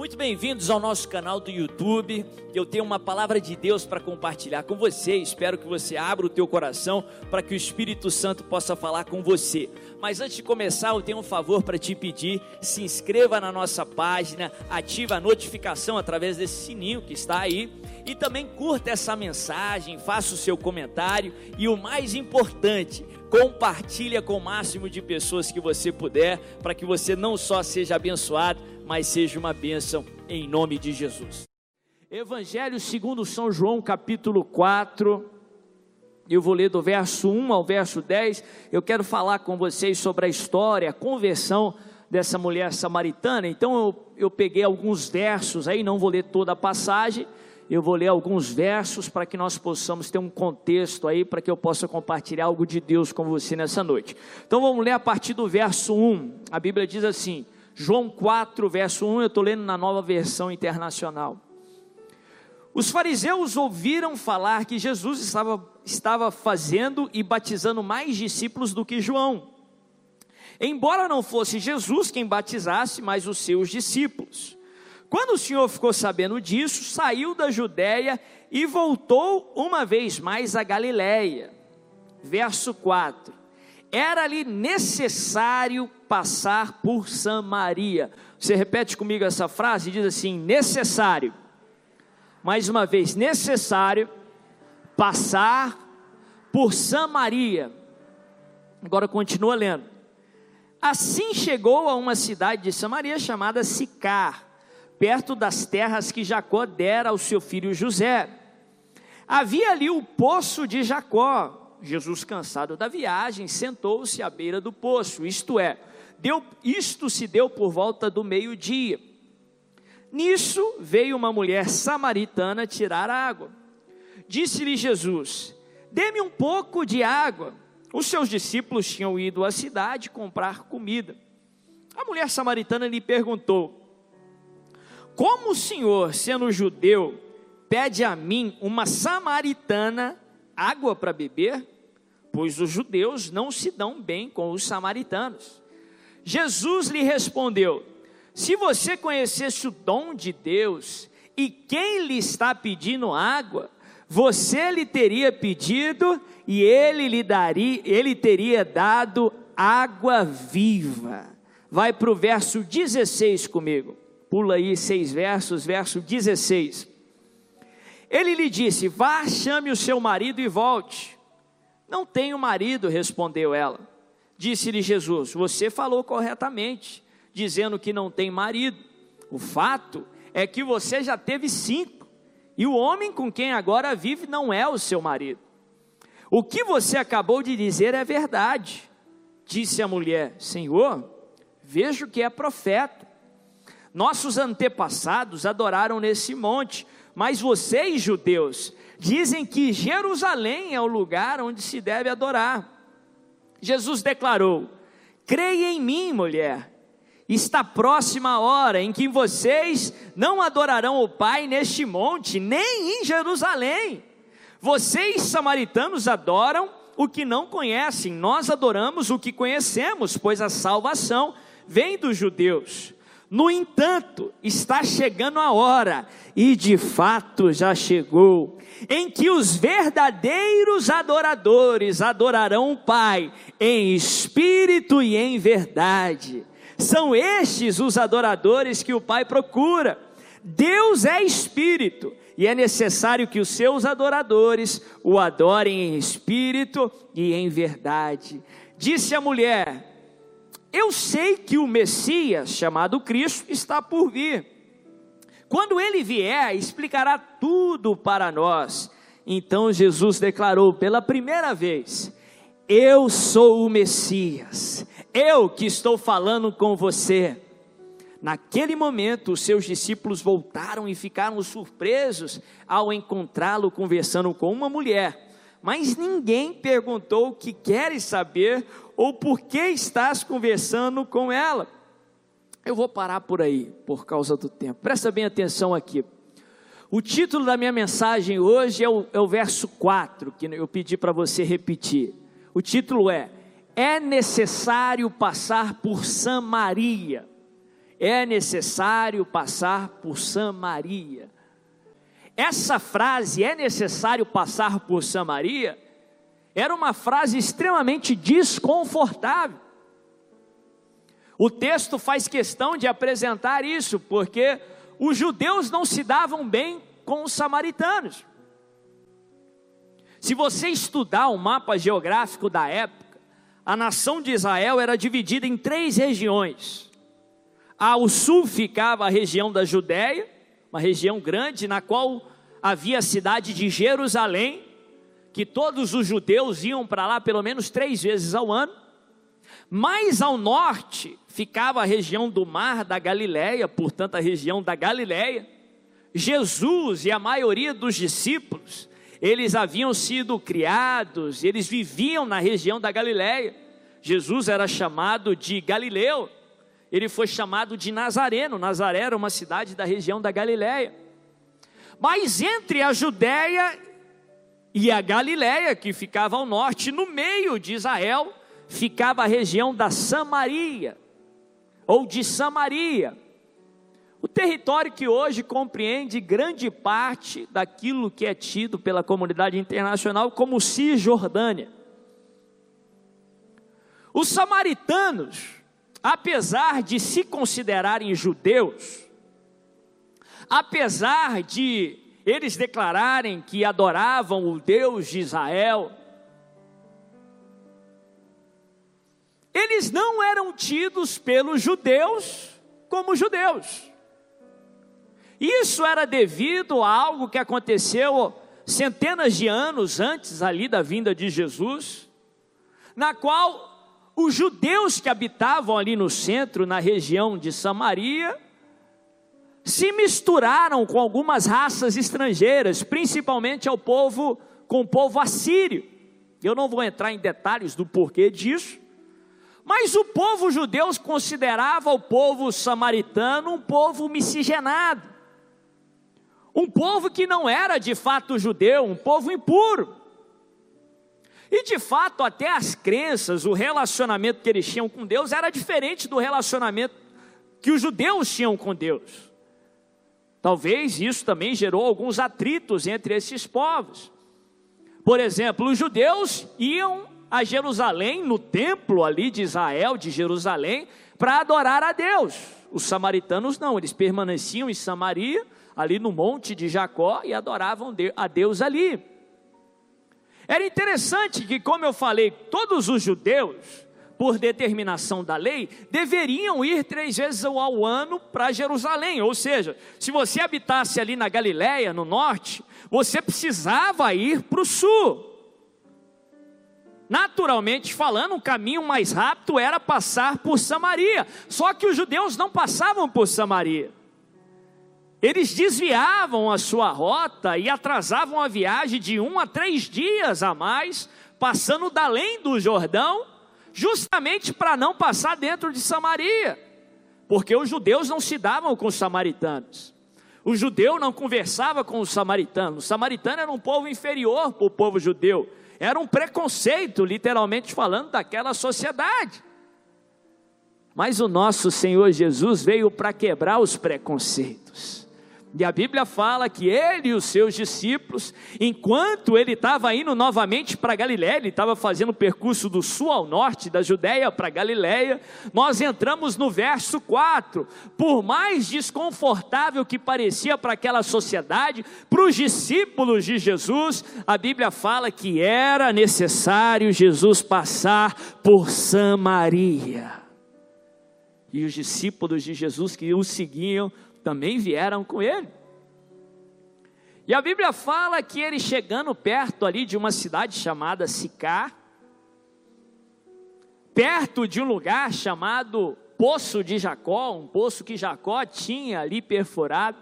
Muito bem-vindos ao nosso canal do YouTube. Eu tenho uma palavra de Deus para compartilhar com você. Espero que você abra o teu coração para que o Espírito Santo possa falar com você. Mas antes de começar, eu tenho um favor para te pedir. Se inscreva na nossa página, ative a notificação através desse sininho que está aí e também curta essa mensagem, faça o seu comentário e o mais importante, compartilha com o máximo de pessoas que você puder, para que você não só seja abençoado, mas seja uma bênção em nome de Jesus. Evangelho segundo São João, capítulo 4. Eu vou ler do verso 1 ao verso 10. Eu quero falar com vocês sobre a história, a conversão dessa mulher samaritana. Então eu, eu peguei alguns versos aí, não vou ler toda a passagem. Eu vou ler alguns versos para que nós possamos ter um contexto aí, para que eu possa compartilhar algo de Deus com você nessa noite. Então vamos ler a partir do verso 1. A Bíblia diz assim: João 4, verso 1, eu estou lendo na nova versão internacional. Os fariseus ouviram falar que Jesus estava, estava fazendo e batizando mais discípulos do que João. Embora não fosse Jesus quem batizasse, mas os seus discípulos. Quando o Senhor ficou sabendo disso, saiu da Judéia e voltou uma vez mais a Galiléia. Verso 4 era-lhe necessário passar por Samaria. Você repete comigo essa frase? Diz assim: necessário. Mais uma vez, necessário passar por Samaria. Agora continua lendo. Assim chegou a uma cidade de Samaria chamada Sicar, perto das terras que Jacó dera ao seu filho José. Havia ali o poço de Jacó Jesus, cansado da viagem, sentou-se à beira do poço, isto é, deu, isto se deu por volta do meio-dia. Nisso veio uma mulher samaritana tirar água. Disse-lhe Jesus: Dê-me um pouco de água. Os seus discípulos tinham ido à cidade comprar comida. A mulher samaritana lhe perguntou: Como o senhor, sendo judeu, pede a mim, uma samaritana, água para beber? Pois os judeus não se dão bem com os samaritanos. Jesus lhe respondeu: Se você conhecesse o dom de Deus e quem lhe está pedindo água, você lhe teria pedido e ele lhe daria, ele teria dado água viva. Vai para o verso 16 comigo. Pula aí seis versos, verso 16. Ele lhe disse: Vá, chame o seu marido e volte. Não tenho marido, respondeu ela. Disse-lhe Jesus: Você falou corretamente, dizendo que não tem marido. O fato é que você já teve cinco, e o homem com quem agora vive não é o seu marido. O que você acabou de dizer é verdade. Disse a mulher: Senhor, vejo que é profeta. Nossos antepassados adoraram nesse monte mas vocês, judeus, dizem que Jerusalém é o lugar onde se deve adorar. Jesus declarou: Creia em mim, mulher. Está próxima a hora em que vocês não adorarão o Pai neste monte, nem em Jerusalém. Vocês, samaritanos, adoram o que não conhecem, nós adoramos o que conhecemos, pois a salvação vem dos judeus. No entanto, está chegando a hora, e de fato já chegou, em que os verdadeiros adoradores adorarão o Pai em espírito e em verdade. São estes os adoradores que o Pai procura. Deus é espírito, e é necessário que os seus adoradores o adorem em espírito e em verdade. Disse a mulher: eu sei que o Messias, chamado Cristo, está por vir. Quando ele vier, explicará tudo para nós. Então Jesus declarou pela primeira vez: Eu sou o Messias, eu que estou falando com você. Naquele momento, os seus discípulos voltaram e ficaram surpresos ao encontrá-lo conversando com uma mulher mas ninguém perguntou o que queres saber ou por que estás conversando com ela. Eu vou parar por aí, por causa do tempo. Presta bem atenção aqui. O título da minha mensagem hoje é o, é o verso 4, que eu pedi para você repetir. O título é: É necessário passar por Samaria. é necessário passar por Samaria. Essa frase, é necessário passar por Samaria, era uma frase extremamente desconfortável. O texto faz questão de apresentar isso, porque os judeus não se davam bem com os samaritanos. Se você estudar o mapa geográfico da época, a nação de Israel era dividida em três regiões. Ao sul ficava a região da Judéia, uma região grande na qual havia a cidade de Jerusalém, que todos os judeus iam para lá pelo menos três vezes ao ano. Mais ao norte ficava a região do mar da Galileia, portanto a região da Galileia. Jesus e a maioria dos discípulos, eles haviam sido criados, eles viviam na região da Galileia. Jesus era chamado de Galileu, ele foi chamado de Nazareno. Nazaré era uma cidade da região da Galileia. Mas entre a Judéia e a Galileia, que ficava ao norte, no meio de Israel, ficava a região da Samaria, ou de Samaria. O território que hoje compreende grande parte daquilo que é tido pela comunidade internacional como Cisjordânia. Os samaritanos, apesar de se considerarem judeus, apesar de eles declararem que adoravam o Deus de Israel, eles não eram tidos pelos judeus como judeus. Isso era devido a algo que aconteceu centenas de anos antes ali da vinda de Jesus, na qual os judeus que habitavam ali no centro, na região de Samaria, se misturaram com algumas raças estrangeiras, principalmente ao povo com o povo assírio. Eu não vou entrar em detalhes do porquê disso, mas o povo judeu considerava o povo samaritano um povo miscigenado, um povo que não era de fato judeu, um povo impuro. E de fato, até as crenças, o relacionamento que eles tinham com Deus era diferente do relacionamento que os judeus tinham com Deus. Talvez isso também gerou alguns atritos entre esses povos. Por exemplo, os judeus iam a Jerusalém, no templo ali de Israel, de Jerusalém, para adorar a Deus. Os samaritanos não, eles permaneciam em Samaria, ali no monte de Jacó, e adoravam a Deus ali. Era interessante que, como eu falei, todos os judeus por determinação da lei, deveriam ir três vezes ao ano para Jerusalém. Ou seja, se você habitasse ali na Galiléia, no norte, você precisava ir para o sul. Naturalmente falando, o caminho mais rápido era passar por Samaria. Só que os judeus não passavam por Samaria. Eles desviavam a sua rota e atrasavam a viagem de um a três dias a mais, passando da além do Jordão justamente para não passar dentro de Samaria, porque os judeus não se davam com os samaritanos. O judeu não conversava com os samaritanos. O samaritano era um povo inferior para o povo judeu. Era um preconceito, literalmente falando, daquela sociedade. Mas o nosso Senhor Jesus veio para quebrar os preconceitos. E a Bíblia fala que ele e os seus discípulos, enquanto ele estava indo novamente para Galiléia, ele estava fazendo o percurso do sul ao norte, da Judéia para Galiléia, nós entramos no verso 4. Por mais desconfortável que parecia para aquela sociedade, para os discípulos de Jesus, a Bíblia fala que era necessário Jesus passar por Samaria. E os discípulos de Jesus que o seguiam também vieram com ele. E a Bíblia fala que ele chegando perto ali de uma cidade chamada Sicá, perto de um lugar chamado Poço de Jacó, um poço que Jacó tinha ali perfurado.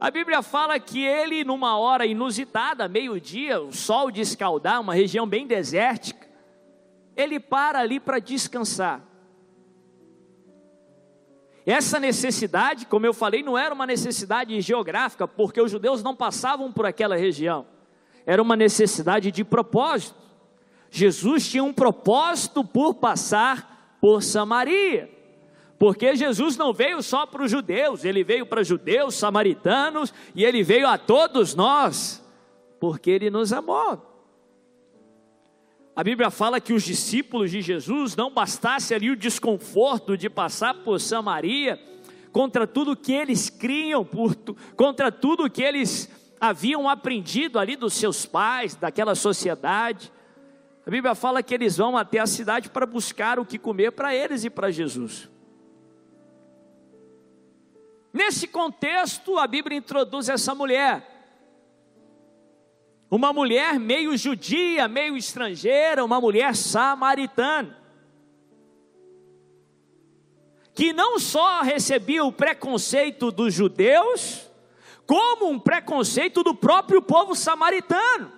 A Bíblia fala que ele, numa hora inusitada, meio-dia, o sol de escaldar, uma região bem desértica, ele para ali para descansar. Essa necessidade, como eu falei, não era uma necessidade geográfica, porque os judeus não passavam por aquela região. Era uma necessidade de propósito. Jesus tinha um propósito por passar por Samaria. Porque Jesus não veio só para os judeus, ele veio para judeus, samaritanos e ele veio a todos nós, porque ele nos amou. A Bíblia fala que os discípulos de Jesus não bastasse ali o desconforto de passar por Samaria, contra tudo que eles criam, por, contra tudo que eles haviam aprendido ali dos seus pais, daquela sociedade. A Bíblia fala que eles vão até a cidade para buscar o que comer para eles e para Jesus. Nesse contexto, a Bíblia introduz essa mulher. Uma mulher meio judia, meio estrangeira, uma mulher samaritana. Que não só recebia o preconceito dos judeus, como um preconceito do próprio povo samaritano.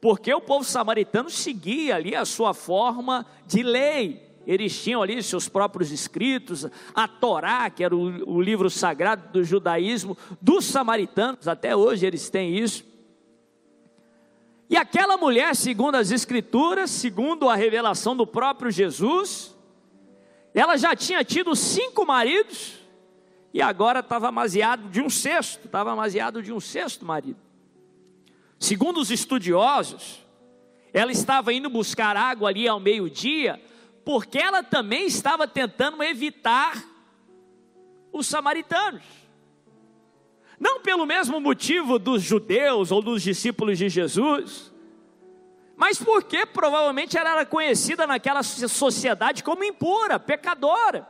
Porque o povo samaritano seguia ali a sua forma de lei, eles tinham ali seus próprios escritos, a Torá, que era o, o livro sagrado do judaísmo, dos samaritanos, até hoje eles têm isso. E aquela mulher, segundo as escrituras, segundo a revelação do próprio Jesus, ela já tinha tido cinco maridos e agora estava amaziado de um sexto, estava amaziado de um sexto marido. Segundo os estudiosos, ela estava indo buscar água ali ao meio-dia porque ela também estava tentando evitar os samaritanos. Pelo mesmo motivo dos judeus ou dos discípulos de Jesus, mas porque provavelmente ela era conhecida naquela sociedade como impura, pecadora.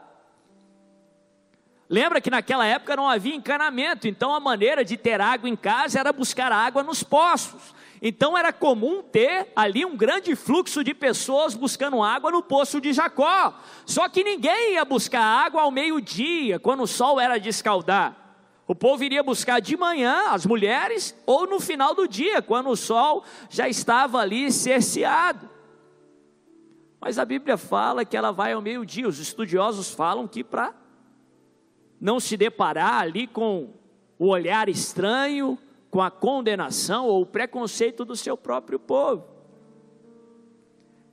Lembra que naquela época não havia encanamento, então a maneira de ter água em casa era buscar água nos poços. Então era comum ter ali um grande fluxo de pessoas buscando água no poço de Jacó. Só que ninguém ia buscar água ao meio-dia, quando o sol era de escaldar. O povo iria buscar de manhã, as mulheres, ou no final do dia, quando o sol já estava ali cerceado. Mas a Bíblia fala que ela vai ao meio-dia. Os estudiosos falam que para não se deparar ali com o olhar estranho, com a condenação ou o preconceito do seu próprio povo.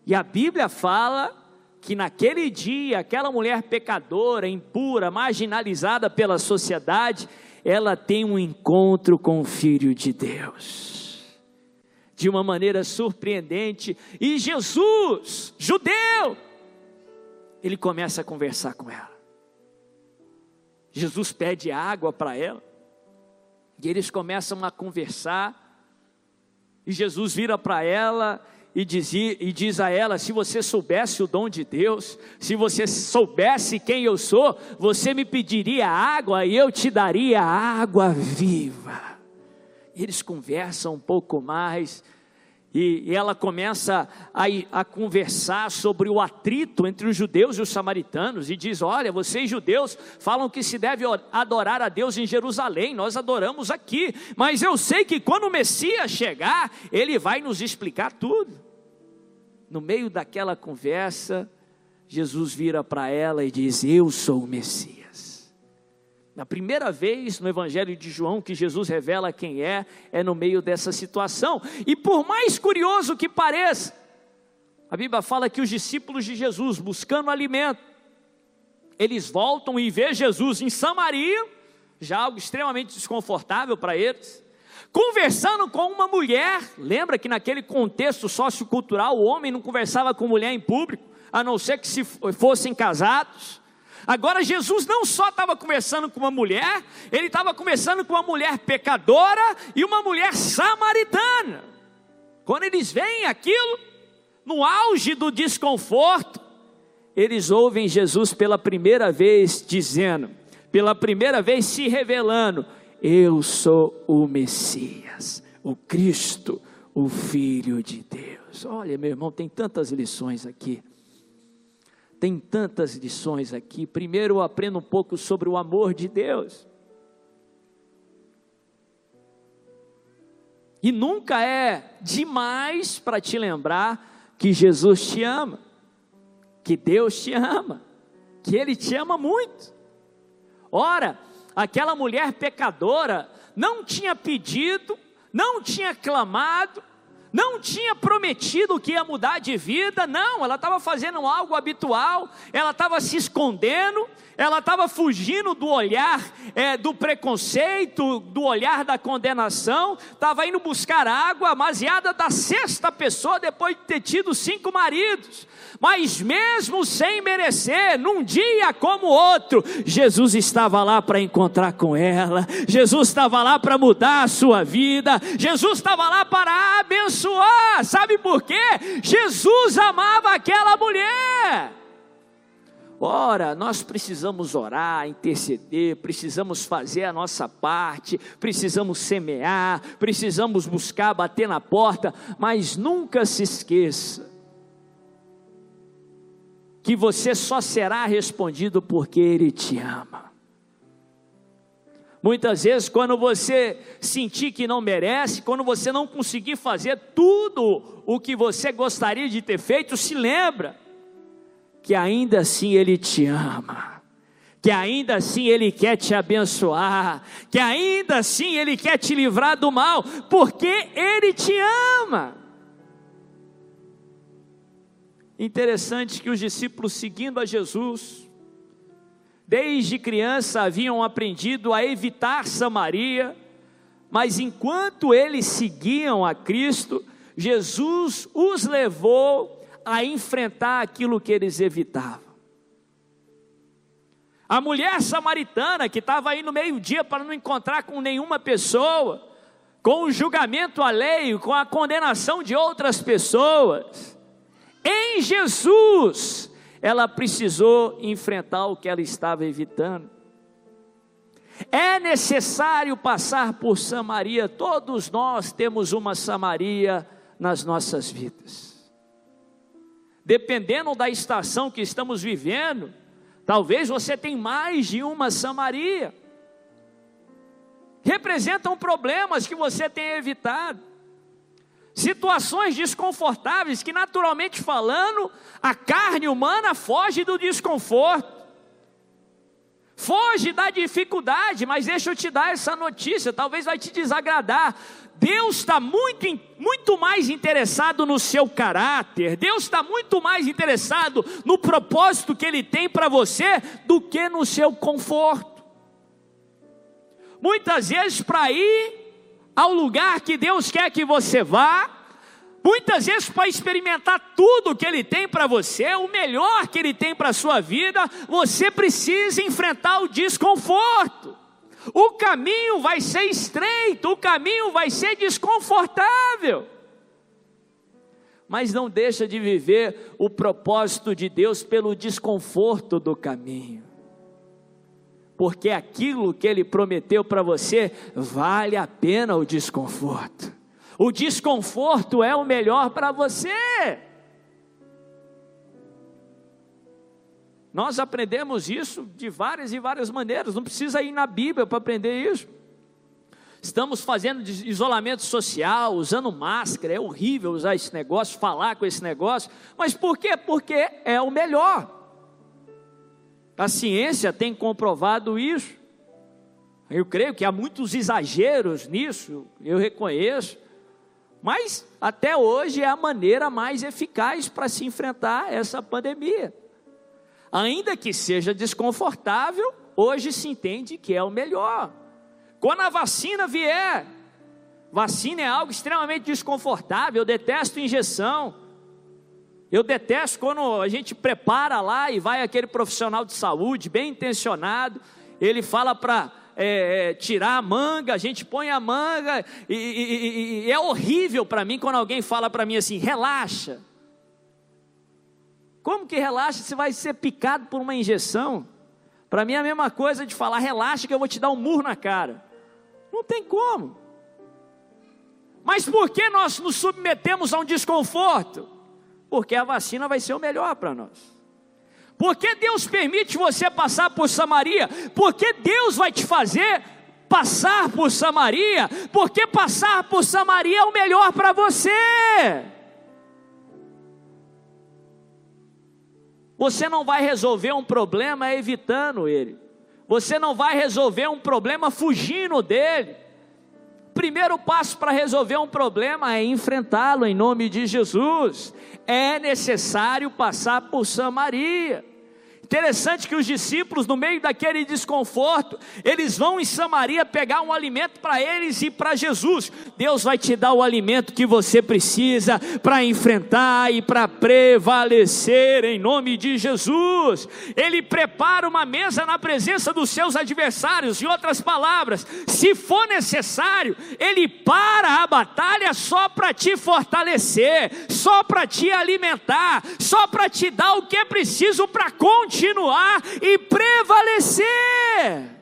E a Bíblia fala que naquele dia, aquela mulher pecadora, impura, marginalizada pela sociedade, ela tem um encontro com o Filho de Deus. De uma maneira surpreendente, e Jesus, judeu, ele começa a conversar com ela. Jesus pede água para ela. E eles começam a conversar. E Jesus vira para ela e diz, e diz a ela: se você soubesse o dom de Deus, se você soubesse quem eu sou, você me pediria água e eu te daria água viva. Eles conversam um pouco mais. E, e ela começa a, a, conversar sobre o atrito entre os judeus e os samaritanos, e diz: Olha, vocês judeus falam que se deve adorar a Deus em Jerusalém, nós adoramos aqui, mas eu sei que quando o Messias chegar, ele vai nos explicar tudo. No meio daquela conversa, Jesus vira para ela e diz: Eu sou o Messias. Na primeira vez no Evangelho de João que Jesus revela quem é, é no meio dessa situação. E por mais curioso que pareça, a Bíblia fala que os discípulos de Jesus, buscando alimento, eles voltam e vê Jesus em Samaria, já algo extremamente desconfortável para eles, conversando com uma mulher. Lembra que naquele contexto sociocultural o homem não conversava com mulher em público, a não ser que se fossem casados. Agora, Jesus não só estava conversando com uma mulher, ele estava conversando com uma mulher pecadora e uma mulher samaritana. Quando eles veem aquilo, no auge do desconforto, eles ouvem Jesus pela primeira vez dizendo, pela primeira vez se revelando: Eu sou o Messias, o Cristo, o Filho de Deus. Olha, meu irmão, tem tantas lições aqui. Tem tantas lições aqui. Primeiro, eu aprendo um pouco sobre o amor de Deus. E nunca é demais para te lembrar que Jesus te ama, que Deus te ama, que Ele te ama muito. Ora, aquela mulher pecadora não tinha pedido, não tinha clamado, não tinha prometido que ia mudar de vida, não, ela estava fazendo algo habitual, ela estava se escondendo, ela estava fugindo do olhar é, do preconceito, do olhar da condenação, estava indo buscar água, amaziada da sexta pessoa depois de ter tido cinco maridos. Mas mesmo sem merecer, num dia como outro, Jesus estava lá para encontrar com ela, Jesus estava lá para mudar a sua vida, Jesus estava lá para abençoar. Sabe por quê? Jesus amava aquela mulher. Ora, nós precisamos orar, interceder, precisamos fazer a nossa parte, precisamos semear, precisamos buscar, bater na porta, mas nunca se esqueça que você só será respondido porque Ele te ama. Muitas vezes, quando você sentir que não merece, quando você não conseguir fazer tudo o que você gostaria de ter feito, se lembra que ainda assim Ele te ama, que ainda assim Ele quer te abençoar, que ainda assim Ele quer te livrar do mal, porque Ele te ama. Interessante que os discípulos, seguindo a Jesus, desde criança haviam aprendido a evitar Samaria, mas enquanto eles seguiam a Cristo, Jesus os levou a enfrentar aquilo que eles evitavam. A mulher samaritana que estava aí no meio-dia para não encontrar com nenhuma pessoa, com o julgamento alheio, com a condenação de outras pessoas, em Jesus, ela precisou enfrentar o que ela estava evitando. É necessário passar por Samaria, todos nós temos uma Samaria nas nossas vidas dependendo da estação que estamos vivendo, talvez você tenha mais de uma Samaria. Representam problemas que você tem evitado. Situações desconfortáveis que, naturalmente falando, a carne humana foge do desconforto. Foge da dificuldade, mas deixa eu te dar essa notícia, talvez vai te desagradar. Deus está muito, muito mais interessado no seu caráter, Deus está muito mais interessado no propósito que Ele tem para você do que no seu conforto. Muitas vezes, para ir ao lugar que Deus quer que você vá, muitas vezes para experimentar tudo que Ele tem para você, o melhor que Ele tem para a sua vida, você precisa enfrentar o desconforto. O caminho vai ser estreito, o caminho vai ser desconfortável. Mas não deixa de viver o propósito de Deus pelo desconforto do caminho. Porque aquilo que ele prometeu para você vale a pena o desconforto. O desconforto é o melhor para você. Nós aprendemos isso de várias e várias maneiras, não precisa ir na Bíblia para aprender isso. Estamos fazendo isolamento social, usando máscara, é horrível usar esse negócio, falar com esse negócio, mas por quê? Porque é o melhor. A ciência tem comprovado isso. Eu creio que há muitos exageros nisso, eu reconheço, mas até hoje é a maneira mais eficaz para se enfrentar essa pandemia ainda que seja desconfortável, hoje se entende que é o melhor. Quando a vacina vier, vacina é algo extremamente desconfortável, eu detesto injeção. Eu detesto quando a gente prepara lá e vai aquele profissional de saúde, bem intencionado, ele fala para é, é, tirar a manga, a gente põe a manga, e, e, e é horrível para mim quando alguém fala para mim assim: relaxa, como que relaxa? Você vai ser picado por uma injeção? Para mim é a mesma coisa de falar, relaxa que eu vou te dar um murro na cara. Não tem como. Mas por que nós nos submetemos a um desconforto? Porque a vacina vai ser o melhor para nós. Por que Deus permite você passar por Samaria? Porque Deus vai te fazer passar por Samaria? Porque passar por Samaria é o melhor para você. Você não vai resolver um problema evitando ele. Você não vai resolver um problema fugindo dele. Primeiro passo para resolver um problema é enfrentá-lo em nome de Jesus. É necessário passar por Samaria. Interessante que os discípulos, no meio daquele desconforto, eles vão em Samaria pegar um alimento para eles e para Jesus. Deus vai te dar o alimento que você precisa para enfrentar e para prevalecer em nome de Jesus. Ele prepara uma mesa na presença dos seus adversários. Em outras palavras, se for necessário, ele para a batalha só para te fortalecer, só para te alimentar, só para te dar o que é preciso para continuar continuar e prevalecer.